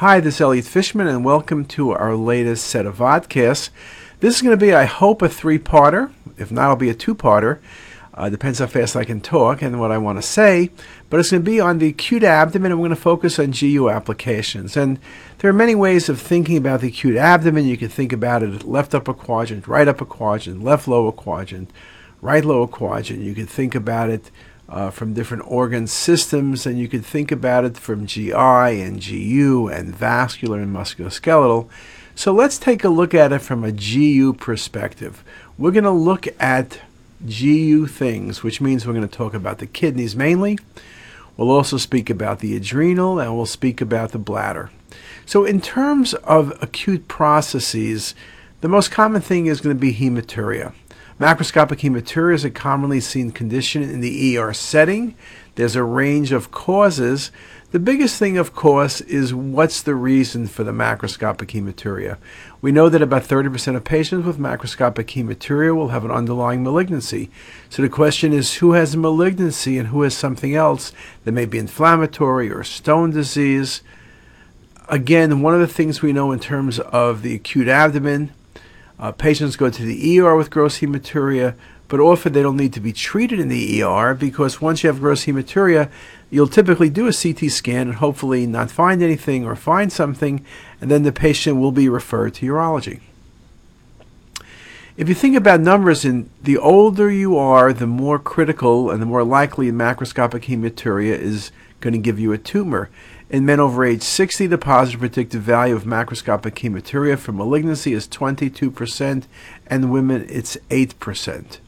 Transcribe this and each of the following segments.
Hi, this is Elliot Fishman, and welcome to our latest set of vodcasts. This is going to be, I hope, a three parter. If not, it'll be a two parter. Uh, depends how fast I can talk and what I want to say. But it's going to be on the acute abdomen, and we're going to focus on GU applications. And there are many ways of thinking about the acute abdomen. You can think about it left upper quadrant, right upper quadrant, left lower quadrant, right lower quadrant. You can think about it uh, from different organ systems, and you could think about it from GI and GU and vascular and musculoskeletal. So let's take a look at it from a GU perspective. We're going to look at GU things, which means we're going to talk about the kidneys mainly. We'll also speak about the adrenal and we'll speak about the bladder. So, in terms of acute processes, the most common thing is going to be hematuria. Macroscopic hematuria is a commonly seen condition in the ER setting. There's a range of causes. The biggest thing, of course, is what's the reason for the macroscopic hematuria. We know that about 30% of patients with macroscopic hematuria will have an underlying malignancy. So the question is who has a malignancy and who has something else that may be inflammatory or stone disease. Again, one of the things we know in terms of the acute abdomen uh, patients go to the ER with gross hematuria, but often they don't need to be treated in the ER because once you have gross hematuria, you'll typically do a CT scan and hopefully not find anything or find something, and then the patient will be referred to urology. If you think about numbers, in the older you are, the more critical and the more likely macroscopic hematuria is going to give you a tumor. In men over age 60, the positive predictive value of macroscopic hematuria for malignancy is 22%, and women it's 8%.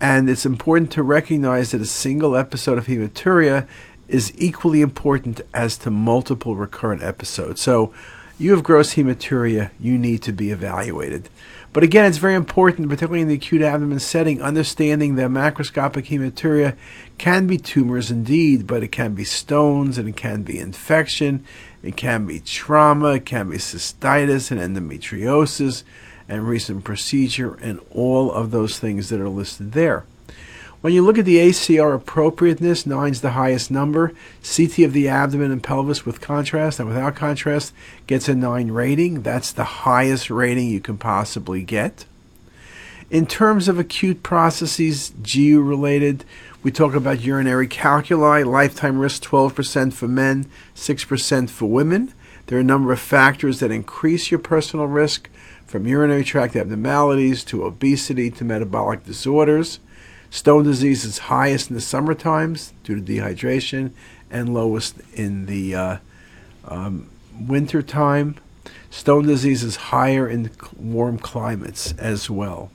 And it's important to recognize that a single episode of hematuria is equally important as to multiple recurrent episodes. So, you have gross hematuria, you need to be evaluated. But again, it's very important, particularly in the acute abdomen setting, understanding that macroscopic hematuria can be tumors indeed, but it can be stones and it can be infection, it can be trauma, it can be cystitis and endometriosis and recent procedure and all of those things that are listed there. When you look at the ACR appropriateness, 9 is the highest number. CT of the abdomen and pelvis with contrast and without contrast gets a 9 rating. That's the highest rating you can possibly get. In terms of acute processes, GU related, we talk about urinary calculi, lifetime risk 12% for men, 6% for women. There are a number of factors that increase your personal risk, from urinary tract abnormalities to obesity to metabolic disorders. Stone disease is highest in the summer times due to dehydration and lowest in the uh, um, winter time. Stone disease is higher in warm climates as well.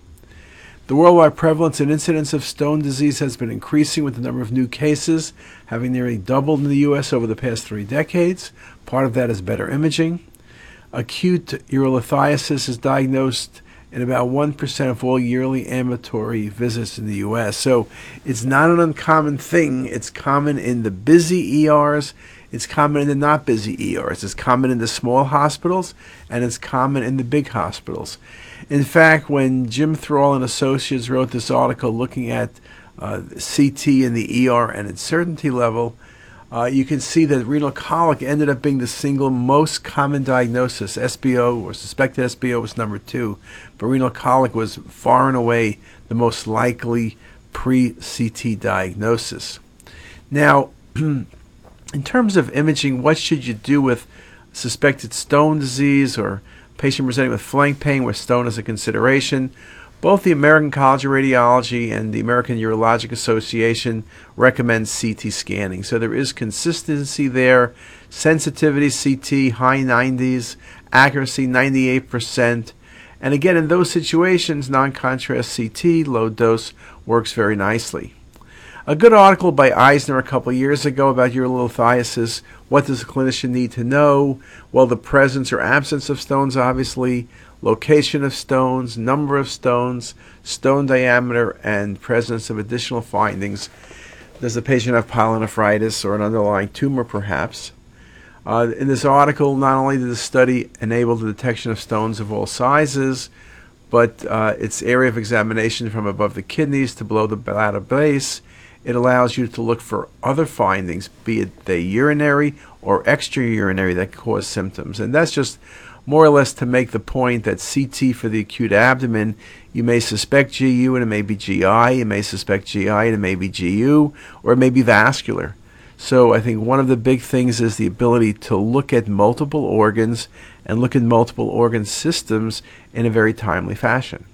The worldwide prevalence and incidence of stone disease has been increasing with the number of new cases having nearly doubled in the U.S. over the past three decades. Part of that is better imaging. Acute urolithiasis is diagnosed in about 1% of all yearly ambulatory visits in the U.S. So it's not an uncommon thing. It's common in the busy ERs, it's common in the not busy ERs, it's common in the small hospitals, and it's common in the big hospitals. In fact, when Jim Thrall and Associates wrote this article looking at uh, CT in the ER and its certainty level, uh, you can see that renal colic ended up being the single most common diagnosis. SBO or suspected SBO was number two, but renal colic was far and away the most likely pre CT diagnosis. Now, in terms of imaging, what should you do with suspected stone disease or patient presenting with flank pain where stone is a consideration? Both the American College of Radiology and the American Urologic Association recommend CT scanning. So there is consistency there. Sensitivity CT, high 90s, accuracy 98%. And again, in those situations, non contrast CT, low dose, works very nicely. A good article by Eisner a couple years ago about urolithiasis. What does a clinician need to know? Well, the presence or absence of stones, obviously, location of stones, number of stones, stone diameter, and presence of additional findings. Does the patient have pyelonephritis or an underlying tumor, perhaps? Uh, in this article, not only did the study enable the detection of stones of all sizes, but uh, its area of examination from above the kidneys to below the bladder base it allows you to look for other findings, be it they urinary or extraurinary that cause symptoms. And that's just more or less to make the point that CT for the acute abdomen, you may suspect GU and it may be GI, you may suspect GI and it may be GU, or it may be vascular. So I think one of the big things is the ability to look at multiple organs and look at multiple organ systems in a very timely fashion.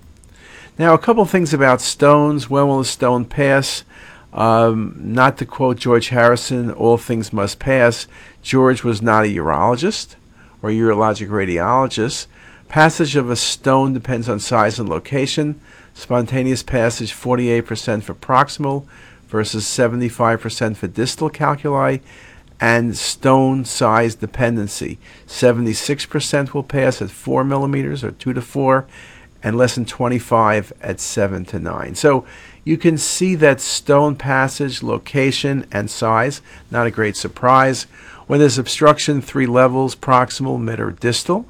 Now, a couple things about stones. When will a stone pass? Um, not to quote George Harrison, all things must pass. George was not a urologist or urologic radiologist. Passage of a stone depends on size and location. Spontaneous passage 48% for proximal versus 75% for distal calculi. And stone size dependency 76% will pass at 4 millimeters or 2 to 4, and less than 25 at 7 to 9. So you can see that stone passage, location, and size, not a great surprise. When there's obstruction, three levels, proximal, mid, or distal.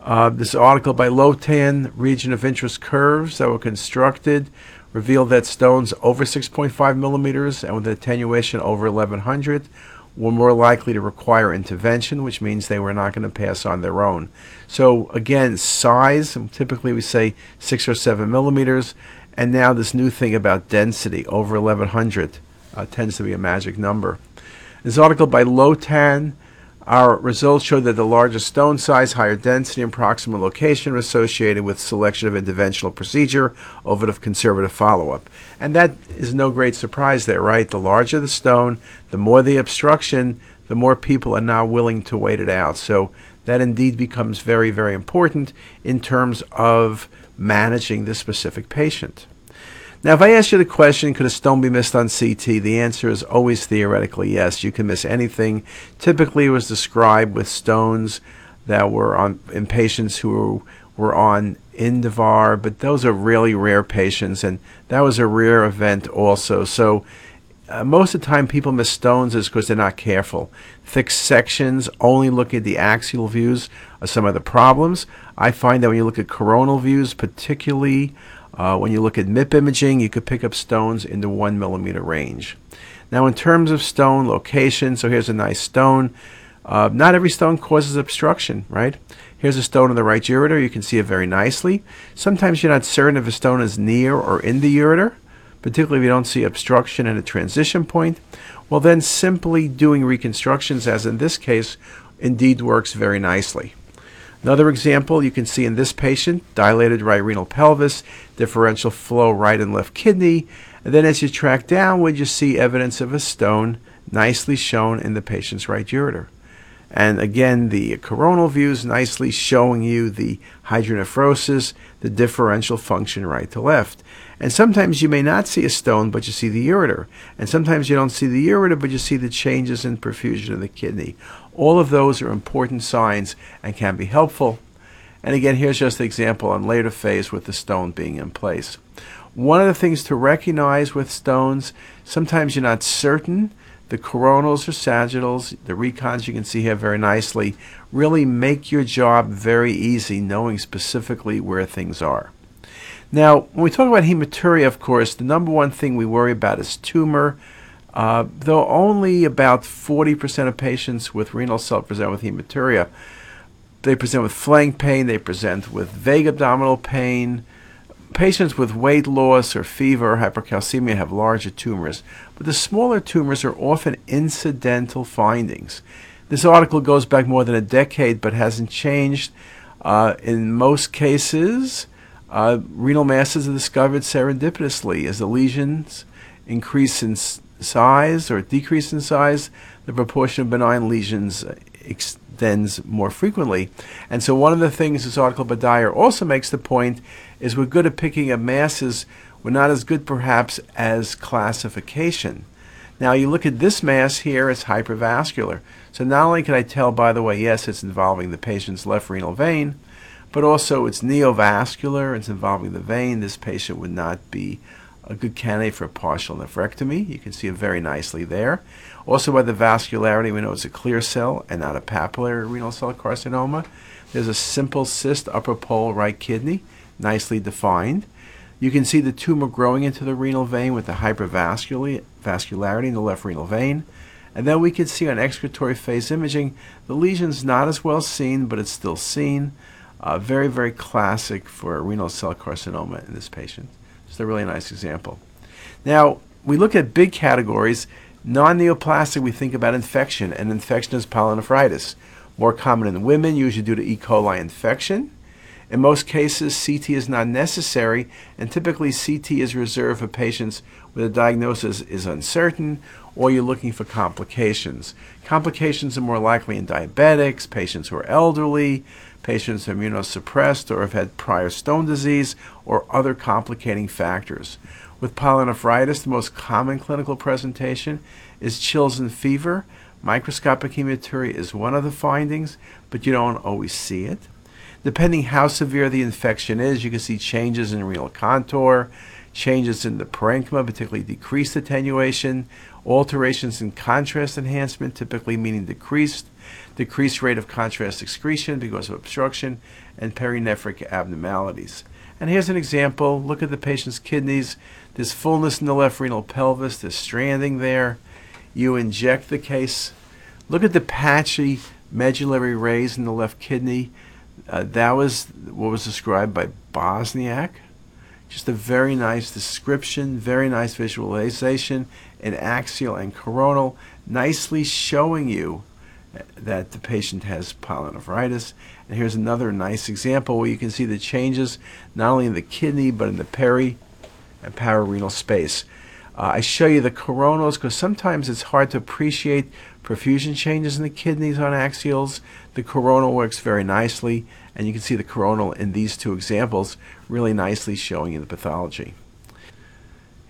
Uh, this article by Lotan, region of interest curves that were constructed, revealed that stones over 6.5 millimeters and with attenuation over 1100 were more likely to require intervention, which means they were not going to pass on their own. So again, size, typically we say six or seven millimeters, and now this new thing about density, over 1100, uh, tends to be a magic number. This article by Lotan, our results show that the larger stone size, higher density, and proximal location are associated with selection of interventional procedure over the conservative follow-up. And that is no great surprise there, right? The larger the stone, the more the obstruction, the more people are now willing to wait it out. So that indeed becomes very, very important in terms of managing this specific patient. Now, if I ask you the question, could a stone be missed on CT? The answer is always theoretically yes. You can miss anything. Typically, it was described with stones that were on in patients who were on Indinavir, but those are really rare patients, and that was a rare event also. So, uh, most of the time, people miss stones is because they're not careful. Thick sections only look at the axial views of some of the problems. I find that when you look at coronal views, particularly uh, when you look at MIP imaging, you could pick up stones in the one millimeter range. Now, in terms of stone location, so here's a nice stone. Uh, not every stone causes obstruction, right? Here's a stone in the right ureter. You can see it very nicely. Sometimes you're not certain if a stone is near or in the ureter, particularly if you don't see obstruction at a transition point. Well, then simply doing reconstructions, as in this case, indeed works very nicely. Another example you can see in this patient, dilated right renal pelvis, differential flow right and left kidney, and then as you track down, downward, you see evidence of a stone nicely shown in the patient's right ureter. And again, the coronal views nicely showing you the hydronephrosis, the differential function right to left. And sometimes you may not see a stone, but you see the ureter. And sometimes you don't see the ureter, but you see the changes in perfusion of the kidney. All of those are important signs and can be helpful. And again, here's just an example on later phase with the stone being in place. One of the things to recognize with stones, sometimes you're not certain. The coronals or sagittals, the recons you can see here very nicely, really make your job very easy knowing specifically where things are. Now, when we talk about hematuria, of course, the number one thing we worry about is tumor. Uh, though only about 40% of patients with renal cell present with hematuria, they present with flank pain, they present with vague abdominal pain. Patients with weight loss or fever or hypercalcemia have larger tumors, but the smaller tumors are often incidental findings. This article goes back more than a decade but hasn't changed. Uh, in most cases, uh, renal masses are discovered serendipitously as the lesions increase in size or decrease in size, the proportion of benign lesions extends more frequently. And so, one of the things this article by Dyer also makes the point is we're good at picking up masses. We're not as good, perhaps, as classification. Now, you look at this mass here, it's hypervascular. So, not only can I tell, by the way, yes, it's involving the patient's left renal vein, but also it's neovascular, it's involving the vein. This patient would not be a good candidate for a partial nephrectomy. You can see it very nicely there. Also by the vascularity, we know it's a clear cell and not a papillary renal cell carcinoma. There's a simple cyst upper pole right kidney, nicely defined. You can see the tumor growing into the renal vein with the hypervascularity in the left renal vein. And then we can see on excretory phase imaging, the lesion's not as well seen, but it's still seen. Uh, very, very classic for renal cell carcinoma in this patient. Just a really nice example. Now, we look at big categories. Non-neoplastic, we think about infection, and infection is pyelonephritis. More common in women, usually due to E. coli infection. In most cases, CT is not necessary, and typically CT is reserved for patients where the diagnosis is uncertain or you're looking for complications. Complications are more likely in diabetics, patients who are elderly, patients immunosuppressed or have had prior stone disease or other complicating factors. With pyelonephritis, the most common clinical presentation is chills and fever. Microscopic hematuria is one of the findings, but you don't always see it. Depending how severe the infection is, you can see changes in renal contour, changes in the parenchyma, particularly decreased attenuation, alterations in contrast enhancement, typically meaning decreased, decreased rate of contrast excretion because of obstruction, and perinephric abnormalities. And here's an example. Look at the patient's kidneys. There's fullness in the left renal pelvis. There's stranding there. You inject the case. Look at the patchy medullary rays in the left kidney. Uh, that was what was described by Bosniak. Just a very nice description, very nice visualization in axial and coronal, nicely showing you that the patient has pyelonephritis. And here's another nice example where you can see the changes not only in the kidney but in the peri and pararenal space. Uh, I show you the coronals because sometimes it's hard to appreciate perfusion changes in the kidneys on axials. The coronal works very nicely, and you can see the coronal in these two examples really nicely showing you the pathology.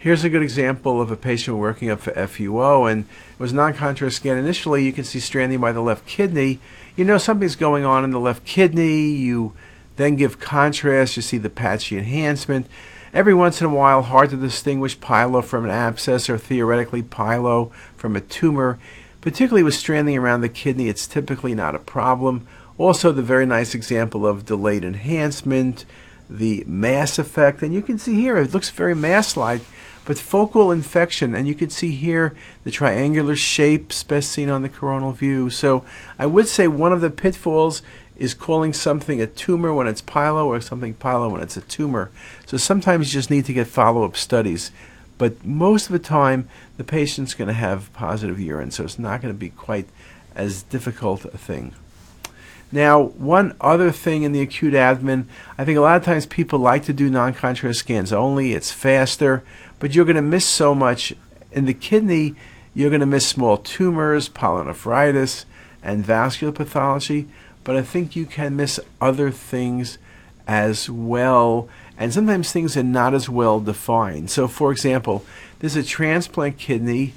Here's a good example of a patient working up for FUO, and it was non-contrast scan. Initially, you can see stranding by the left kidney. You know something's going on in the left kidney. You then give contrast. You see the patchy enhancement. Every once in a while, hard to distinguish pyelo from an abscess or theoretically pyelo from a tumor. Particularly with stranding around the kidney, it's typically not a problem. Also, the very nice example of delayed enhancement, the mass effect, and you can see here it looks very mass-like, but focal infection, and you can see here the triangular shapes best seen on the coronal view. So I would say one of the pitfalls is calling something a tumor when it's pyelo or something pyelo when it's a tumor. So sometimes you just need to get follow-up studies. But most of the time, the patient's going to have positive urine, so it's not going to be quite as difficult a thing. Now, one other thing in the acute abdomen, I think a lot of times people like to do non-contrast scans only. It's faster, but you're going to miss so much. In the kidney, you're going to miss small tumors, pyelonephritis, and vascular pathology but I think you can miss other things as well. And sometimes things are not as well defined. So, for example, there's a transplant kidney.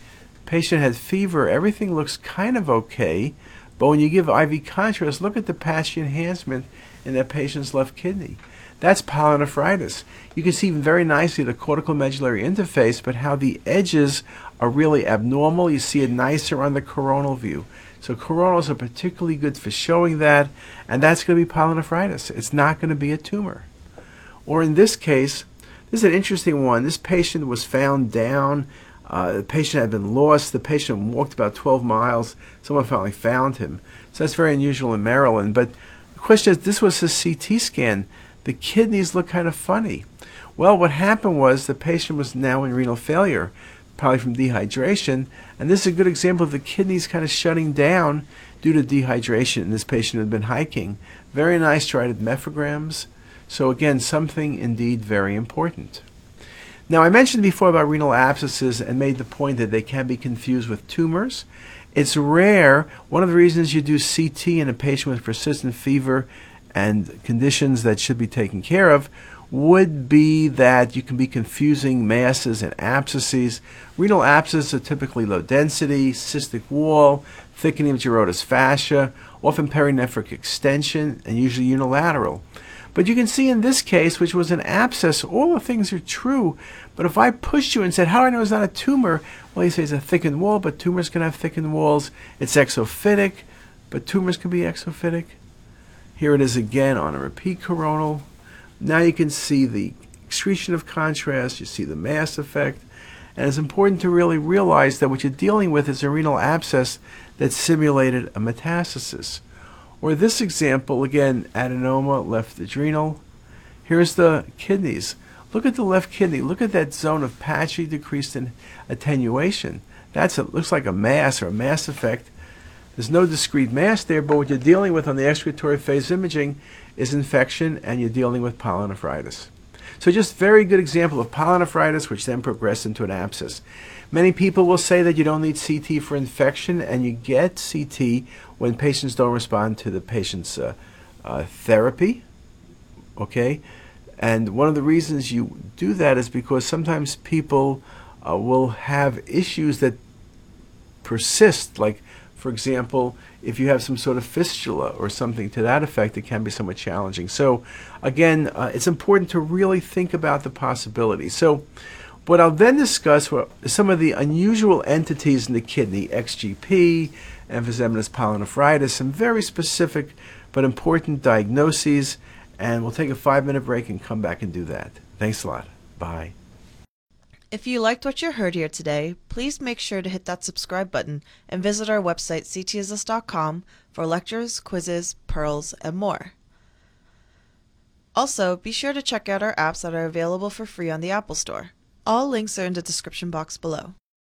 Patient had fever. Everything looks kind of okay. But when you give IV contrast, look at the patchy enhancement in that patient's left kidney. That's pyelonephritis. You can see very nicely the cortical medullary interface, but how the edges are really abnormal. You see it nicer on the coronal view. So coronals are particularly good for showing that, and that's going to be pyelonephritis. It's not going to be a tumor. Or in this case, this is an interesting one. This patient was found down. Uh, the patient had been lost. The patient walked about 12 miles. Someone finally found him. So that's very unusual in Maryland. But the question is, this was a CT scan. The kidneys look kind of funny. Well, what happened was the patient was now in renal failure probably from dehydration. And this is a good example of the kidneys kind of shutting down due to dehydration. And this patient had been hiking. Very nice striated nephrograms. So again, something indeed very important. Now, I mentioned before about renal abscesses and made the point that they can be confused with tumors. It's rare. One of the reasons you do CT in a patient with persistent fever and conditions that should be taken care of would be that you can be confusing masses and abscesses. Renal abscesses are typically low density, cystic wall, thickening of Gerota's fascia, often perinephric extension, and usually unilateral. But you can see in this case, which was an abscess, all the things are true. But if I pushed you and said, how do I know it's not a tumor? Well, you say it's a thickened wall, but tumors can have thickened walls. It's exophytic, but tumors can be exophytic. Here it is again on a repeat coronal. Now you can see the excretion of contrast, you see the mass effect, and it's important to really realize that what you're dealing with is a renal abscess that simulated a metastasis. Or this example, again, adenoma, left adrenal. Here's the kidneys. Look at the left kidney. Look at that zone of patchy decreased in attenuation. That's looks like a mass or a mass effect. There's no discrete mass there, but what you're dealing with on the excretory phase imaging is infection, and you're dealing with pyelonephritis. So just very good example of pyelonephritis, which then progressed into an abscess. Many people will say that you don't need CT for infection, and you get CT when patients don't respond to the patient's uh, uh, therapy. Okay, and one of the reasons you do that is because sometimes people uh, will have issues that persist, like for example, if you have some sort of fistula or something to that effect, it can be somewhat challenging. So, again, uh, it's important to really think about the possibilities. So, what I'll then discuss are some of the unusual entities in the kidney, XGP, emphysematous pyelonephritis, some very specific but important diagnoses, and we'll take a five minute break and come back and do that. Thanks a lot. Bye. If you liked what you heard here today, please make sure to hit that subscribe button and visit our website ctisus.com for lectures, quizzes, pearls, and more. Also, be sure to check out our apps that are available for free on the Apple Store. All links are in the description box below.